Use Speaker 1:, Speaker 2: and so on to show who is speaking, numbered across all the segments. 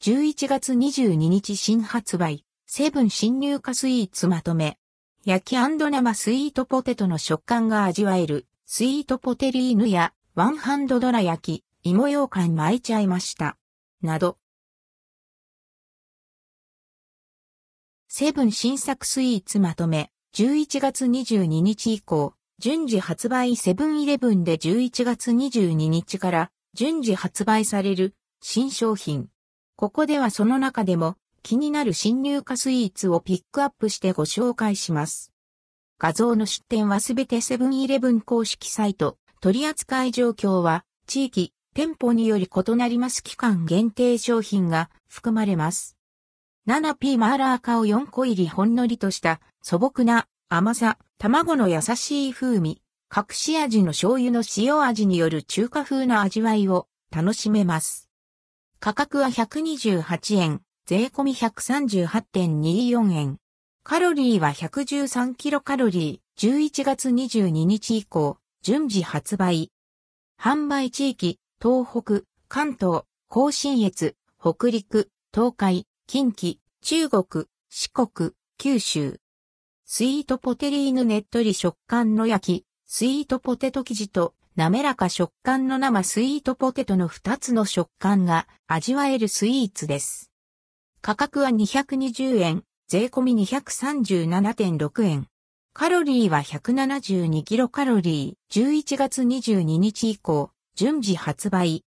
Speaker 1: 11月22日新発売、セブン新入荷スイーツまとめ。焼き生スイートポテトの食感が味わえる、スイートポテリーヌや、ワンハンドドラ焼き、芋羊羹巻いちゃいました。など。セブン新作スイーツまとめ、11月22日以降、順次発売セブンイレブンで11月22日から順次発売される新商品。ここではその中でも気になる新入荷スイーツをピックアップしてご紹介します。画像の出展はすべてセブンイレブン公式サイト、取扱い状況は地域、店舗により異なります期間限定商品が含まれます。7P マーラーカを4個入りほんのりとした素朴な甘さ、卵の優しい風味、隠し味の醤油の塩味による中華風な味わいを楽しめます。価格は128円、税込み138.24円。カロリーは113キロカロリー、11月22日以降、順次発売。販売地域、東北、関東、甲信越、北陸、東海、近畿、中国、四国、九州。スイートポテリーヌねっとり食感の焼き、スイートポテト生地と滑らか食感の生スイートポテトの2つの食感が味わえるスイーツです。価格は220円、税込み237.6円。カロリーは172キロカロリー、11月22日以降、順次発売。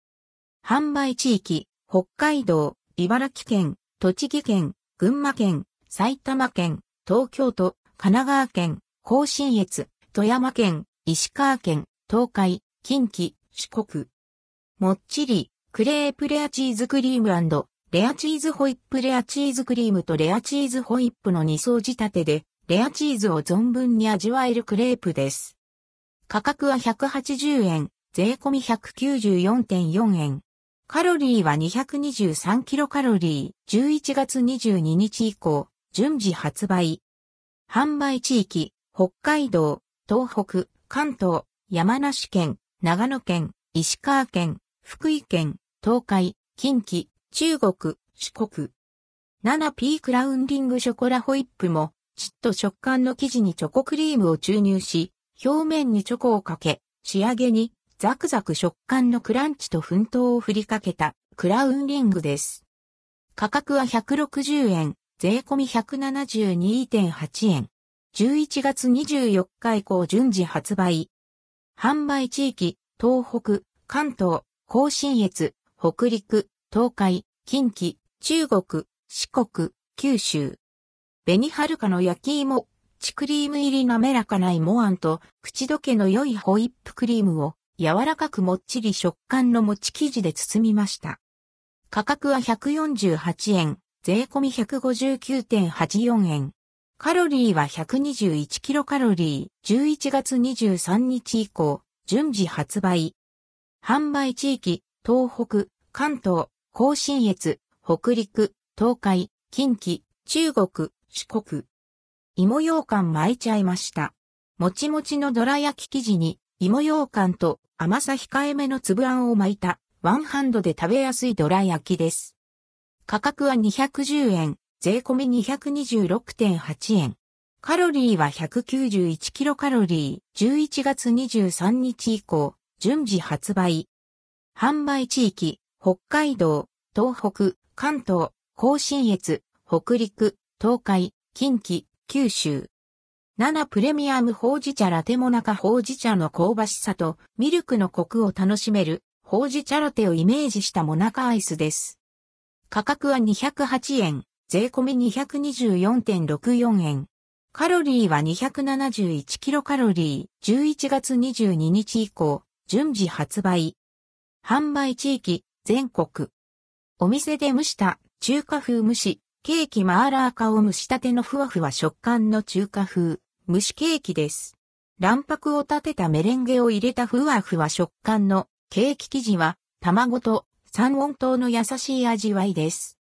Speaker 1: 販売地域、北海道、茨城県、栃木県、群馬県、埼玉県、東京都、神奈川県、甲信越、富山県、石川県、東海、近畿、四国。もっちり、クレープレアチーズクリームレアチーズホイップレアチーズクリームとレアチーズホイップの2層仕立てで、レアチーズを存分に味わえるクレープです。価格は180円、税込み194.4円。カロリーは223キロカロリー、11月22日以降、順次発売。販売地域、北海道、東北、関東、山梨県、長野県、石川県、福井県、東海、近畿、中国、四国。7P クラウンリングショコラホイップも、ちっと食感の生地にチョコクリームを注入し、表面にチョコをかけ、仕上げにザクザク食感のクランチと粉糖を振りかけたクラウンリングです。価格は160円、税込み172.8円。11月24日以降順次発売。販売地域、東北、関東、甲信越、北陸、東海、近畿、中国、四国、九州。紅はるかの焼き芋、チクリーム入り滑らかな芋あんと、口どけの良いホイップクリームを、柔らかくもっちり食感の餅生地で包みました。価格は148円、税込み159.84円。カロリーは121キロカロリー、11月23日以降、順次発売。販売地域、東北、関東、甲信越、北陸、東海、近畿、中国、四国。芋羊羹巻いちゃいました。もちもちのどら焼き生地に芋羊羹と甘さ控えめの粒あんを巻いたワンハンドで食べやすいどら焼きです。価格は210円、税込み226.8円。カロリーは191キロカロリー、11月23日以降、順次発売。販売地域、北海道、東北、関東、甲信越、北陸、東海、近畿、九州。7プレミアムほうじ茶ラテモナカほうじ茶の香ばしさとミルクのコクを楽しめるほうじ茶ラテをイメージしたモナカアイスです。価格は208円、税込み224.64円。カロリーは271キロカロリー、11月22日以降、順次発売。販売地域、全国。お店で蒸した中華風蒸し、ケーキマーラーカを蒸したてのふわふわ食感の中華風蒸しケーキです。卵白を立てたメレンゲを入れたふわふわ食感のケーキ生地は卵と三温糖の優しい味わいです。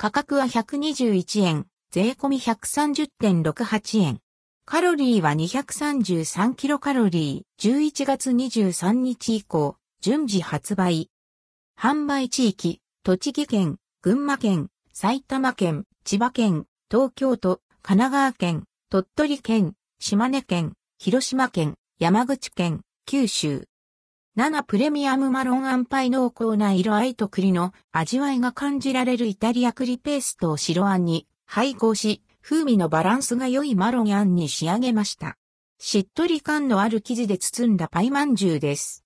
Speaker 1: 価格は121円、税込み130.68円。カロリーは233キロカロリー、11月23日以降、順次発売。販売地域、栃木県、群馬県、埼玉県、千葉県、東京都、神奈川県、鳥取県、島根県、広島県、山口県、九州。7プレミアムマロンアンパイ濃厚な色合いと栗の味わいが感じられるイタリア栗ペーストを白あんに配合し、風味のバランスが良いマロンあんに仕上げました。しっとり感のある生地で包んだパイまんじゅうです。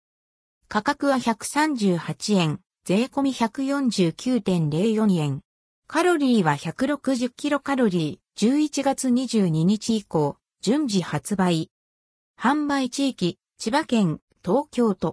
Speaker 1: 価格は138円、税込み149.04円。カロリーは160キロカロリー、11月22日以降、順次発売。販売地域、千葉県、東京都。